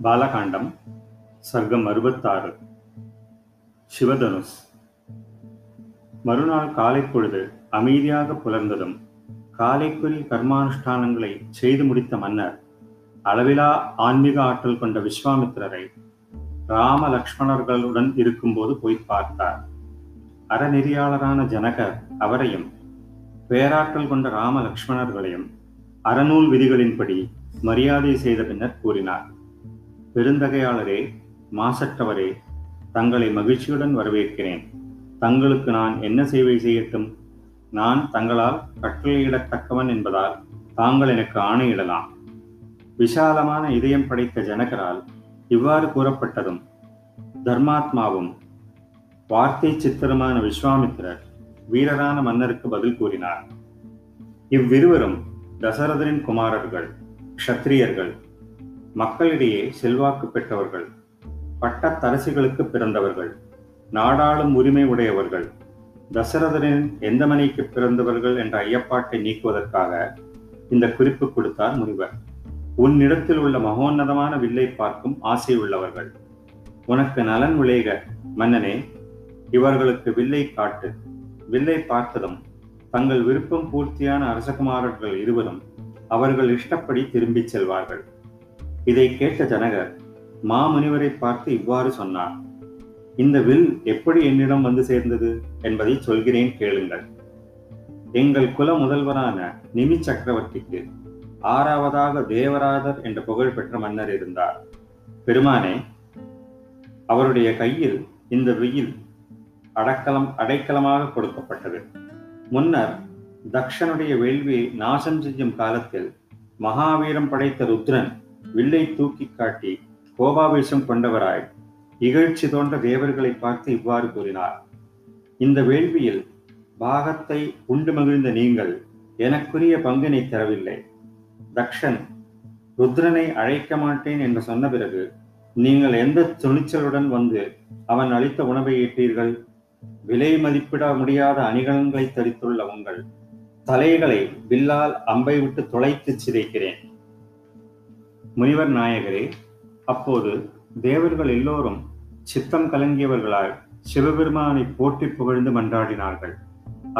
பாலகாண்டம் சர்க்கம் அறுபத்தாறு சிவதனுஸ் மறுநாள் காலை பொழுது அமைதியாக புலர்ந்ததும் காலைக்குரிய கர்மானுஷ்டானங்களை செய்து முடித்த மன்னர் அளவிலா ஆன்மீக ஆற்றல் கொண்ட விஸ்வாமித்திரரை ராம லக்ஷ்மணர்களுடன் இருக்கும்போது போய் பார்த்தார் அறநெறியாளரான ஜனகர் அவரையும் பேராற்றல் கொண்ட ராம லக்ஷ்மணர்களையும் அறநூல் விதிகளின்படி மரியாதை செய்த பின்னர் கூறினார் பெருந்தகையாளரே மாசற்றவரே தங்களை மகிழ்ச்சியுடன் வரவேற்கிறேன். தங்களுக்கு நான் என்ன சேவை செய்யட்டும்? நான் தங்களால் கட்டளையிடத்தக்கவன் என்பதால் தாங்கள் எனக்கு ஆணையிடலாம். விஷாலமான இதயம் படைத்த ஜனகரால் இவ்வாறு கூறப்பட்டதும் தர்மாத்மாவும் வார்த்தை சித்திரமான விஸ்வாமித்திரர் வீரரான மன்னருக்கு பதில் கூறினார். இவ்விருவரும் தசரதரின் குமாரர்கள் க்ஷத்திரியர்கள் மக்களிடையே செல்வாக்கு பெற்றவர்கள் பட்டத்தரசிகளுக்கு பிறந்தவர்கள் நாடாளும் உரிமை உடையவர்கள் தசரதரின் எந்த மனைக்கு பிறந்தவர்கள் என்ற ஐயப்பாட்டை நீக்குவதற்காக இந்த குறிப்பு கொடுத்தார் முனிவர். உன்னிடத்தில் உள்ள மகோன்னதமான வில்லை பார்க்கும் ஆசை உள்ளவர்கள். உனக்கு நலன் விளைக மன்னனே. இவர்களுக்கு வில்லை காட்டு. வில்லை பார்த்ததும் தங்கள் விருப்பம் பூர்த்தியான அரசகுமாரர்கள் இருவரும் அவர்கள் இஷ்டப்படி திரும்பிச் செல்வார்கள். இதை கேட்ட ஜனகர் மாமுனிவரை பார்த்து இவ்வாறு சொன்னார் இந்த வில் எப்படி என்னிடம் வந்து சேர்ந்தது என்பதை சொல்கிறேன் கேளுங்கள். எங்கள் குல முதல்வரான நிமி சக்கரவர்த்திக்கு ஆறாவதாக தேவராதர் என்ற புகழ்பெற்ற மன்னர் இருந்தார். பெருமானே அவருடைய கையில் இந்த வெயில் அடக்கலம் அடைக்கலமாக கொடுக்கப்பட்டது. முன்னர் தக்ஷனுடைய வேள்வியை நாசம் செய்யும் காலத்தில் மகாவீரம் படைத்த ருத்ரன் வில்லை தூக்கி காட்டி கோபாவேசம் கொண்டவராய் இகழ்ச்சி தோன்ற தேவர்களை பார்த்து இவ்வாறு கூறினார். இந்த வேள்வியில் பாகத்தை உண்டு மகிழ்ந்த நீங்கள் எனக்குரிய பங்கினை தரவில்லை. தக்ஷன் ருத்ரனை அழைக்க மாட்டேன் என்று சொன்ன பிறகு நீங்கள் எந்த துணிச்சலுடன் வந்து அவன் அளித்த உணவை ஈட்டீர்கள் விலை மதிப்பிட முடியாத அணிகலன்களை தரித்துள்ள உங்கள் தலைகளை வில்லால் அம்பை விட்டு தொலைத்து சிதைக்கிறேன். முனிவர் நாயகரே அப்போது தேவர்கள் எல்லோரும் சித்தம் கலங்கியவர்களால் சிவபெருமானை போற்றி புகழ்ந்து மன்றாடினார்கள்.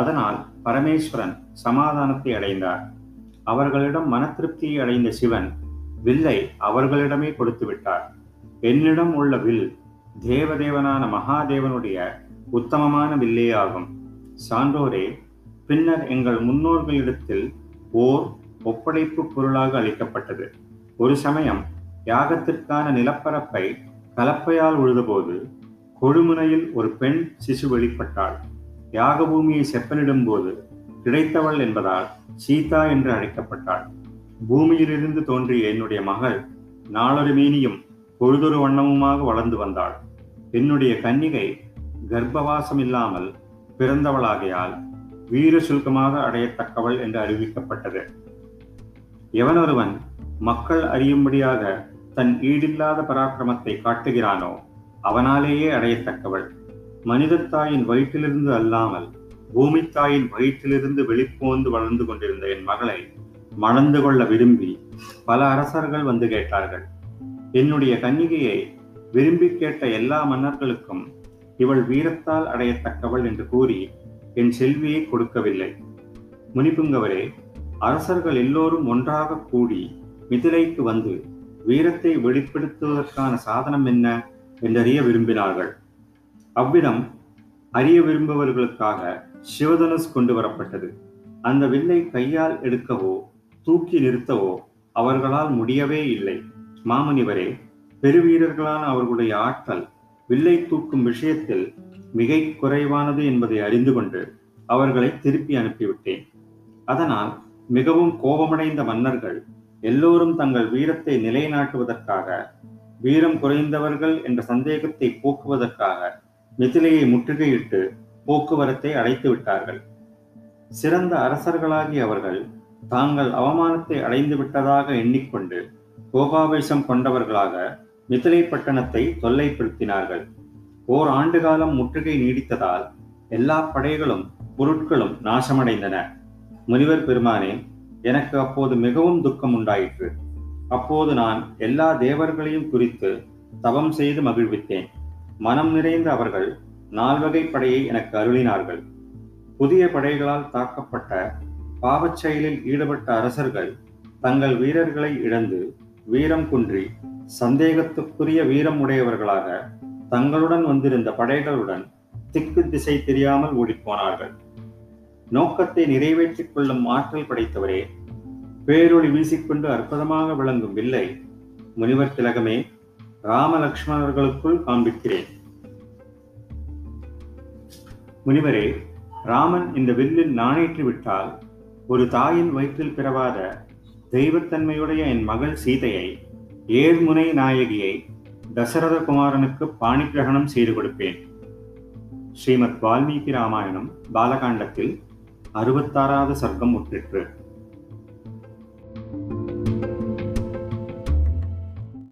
அதனால் பரமேஸ்வரன் சமாதானத்தை அடைந்தார். அவர்களிடம் மன திருப்தியை அடைந்த சிவன் வில்லை அவர்களிடமே கொடுத்து விட்டார் என்னிடம் உள்ள வில் தேவதேவனான மகாதேவனுடைய உத்தமமான வில்லே ஆகும். சான்றோரே பின்னர் எங்கள் முன்னோர்களிடத்தில் ஓர் ஒப்படைப்பு பொருளாக அளிக்கப்பட்டது. ஒரு சமயம் யாகத்திற்கான நிலப்பரப்பை கலப்பையால் உழுதபோது கொழுமுனையில் ஒரு பெண் சிசு வெளிப்பட்டாள். யாக பூமியை செப்பனிடும் போது கிடைத்தவள் என்பதால் சீதா என்று அழைக்கப்பட்டாள். பூமியிலிருந்து தோன்றிய என்னுடைய மகள் நாளொரு மீனியும் பொழுதொரு வண்ணமுமாக வளர்ந்து வந்தாள். என்னுடைய கன்னிகை கர்ப்பவாசம் இல்லாமல் பிறந்தவளாகையால் வீர சுல்கமாக அடையத்தக்கவள் என்று அறிவிக்கப்பட்டது. எவனொருவன் மக்கள் அறியும்படியாக தன் ஈடில்லாத பராக்கிரமத்தை காட்டுகிறானோ அவனாலேயே அடையத்தக்கவள். மனிதத்தாயின் வயிற்றிலிருந்து அல்லாமல் பூமித்தாயின் வயிற்றிலிருந்து வெளிப்போந்து வளர்ந்து கொண்டிருந்த என் மகளை மணந்து கொள்ள விரும்பி பல அரசர்கள் வந்து கேட்டார்கள். என்னுடைய கன்னிகையை விரும்பி கேட்ட எல்லா மன்னர்களுக்கும் இவள் வீரத்தால் அடையத்தக்கவள் என்று கூறி என் செல்வியை கொடுக்கவில்லை. முனிப்புங்கவரே அரசர்கள் எல்லோரும் ஒன்றாக கூடி மிதிலைக்கு வந்து வீரத்தை வெளிப்படுத்துவதற்கான சாதனம் என்ன என்றறிய விரும்பினார்கள். அவ்விடம் அறிய விரும்புவர்களுக்காக சிவதனுஸ் கொண்டு வரப்பட்டது. அந்த வில்லை கையால் எடுக்கவோ தூக்கி நிறுத்தவோ அவர்களால் முடியவே இல்லை. மாமுனிவரே பெருவீரர்களான அவர்களுடைய ஆற்றல் வில்லை தூக்கும் விஷயத்தில் மிகை குறைவானது என்பதை அறிந்து கொண்டு அவர்களை திருப்பி அனுப்பிவிட்டேன். அதனால் மிகவும் கோபமடைந்த மன்னர்கள் எல்லோரும் தங்கள் வீரத்தை நிலைநாட்டுவதற்காக வீரம் குறைந்தவர்கள் என்ற சந்தேகத்தை போக்குவதற்காக மிதிலையை முற்றுகையிட்டு போக்குவரத்தை அடைத்து விட்டார்கள். சிறந்த அரசர்களாகிய அவர்கள் தாங்கள் அவமானத்தை அடைந்து விட்டதாக எண்ணிக்கொண்டு கோபாவேசம் கொண்டவர்களாக மிதிலை பட்டணத்தை தொல்லைப்படுத்தினார்கள். ஓர் ஆண்டு காலம் முற்றுகை நீடித்ததால் எல்லா படைகளும் பொருட்களும் நாசமடைந்தன. முனிவர் பெருமானே எனக்கு அப்போது மிகவும் துக்கம் உண்டாயிற்று. அப்போது நான் எல்லா தேவர்களையும் குறித்து தவம் செய்து மகிழ்வித்தேன். மனம் நிறைந்த அவர்கள் நால்வகை படையை எனக்கு அருளினார்கள். புதிய படைகளால் தாக்கப்பட்ட பாவச் செயலில் ஈடுபட்ட அரசர்கள் தங்கள் வீரர்களை இழந்து வீரம் குன்றி சந்தேகத்துக்குரிய வீரம் உடையவர்களாக தங்களுடன் வந்திருந்த படைகளுடன் திக்கு திசை தெரியாமல் ஓடிப்போனார்கள். நோக்கத்தை நிறைவேற்றிக் கொள்ளும் ஆற்றல் படைத்தவரே பேரொளி வீசிக்கொண்டு அற்புதமாக விளங்கும் வில்லை. முனிவர் திலகமே ராமலக்ஷ்மணர்களுக்குள் காண்பிக்கிறேன். முனிவரே ராமன் இந்த வில்லில் நாணேற்றி விட்டால் ஒரு தாயின் வயிற்றில் பிறவாத தெய்வத்தன்மையுடைய என் மகள் சீதையை ஏழ்முனை நாயகியை தசரத குமாரனுக்கு பாணிகிரகணம் செய்து கொடுப்பேன். ஸ்ரீமத் வால்மீகி ராமாயணம் பாலகாண்டத்தில் அறுபத்தாறாவது சர்க்கம் முற்றிற்று.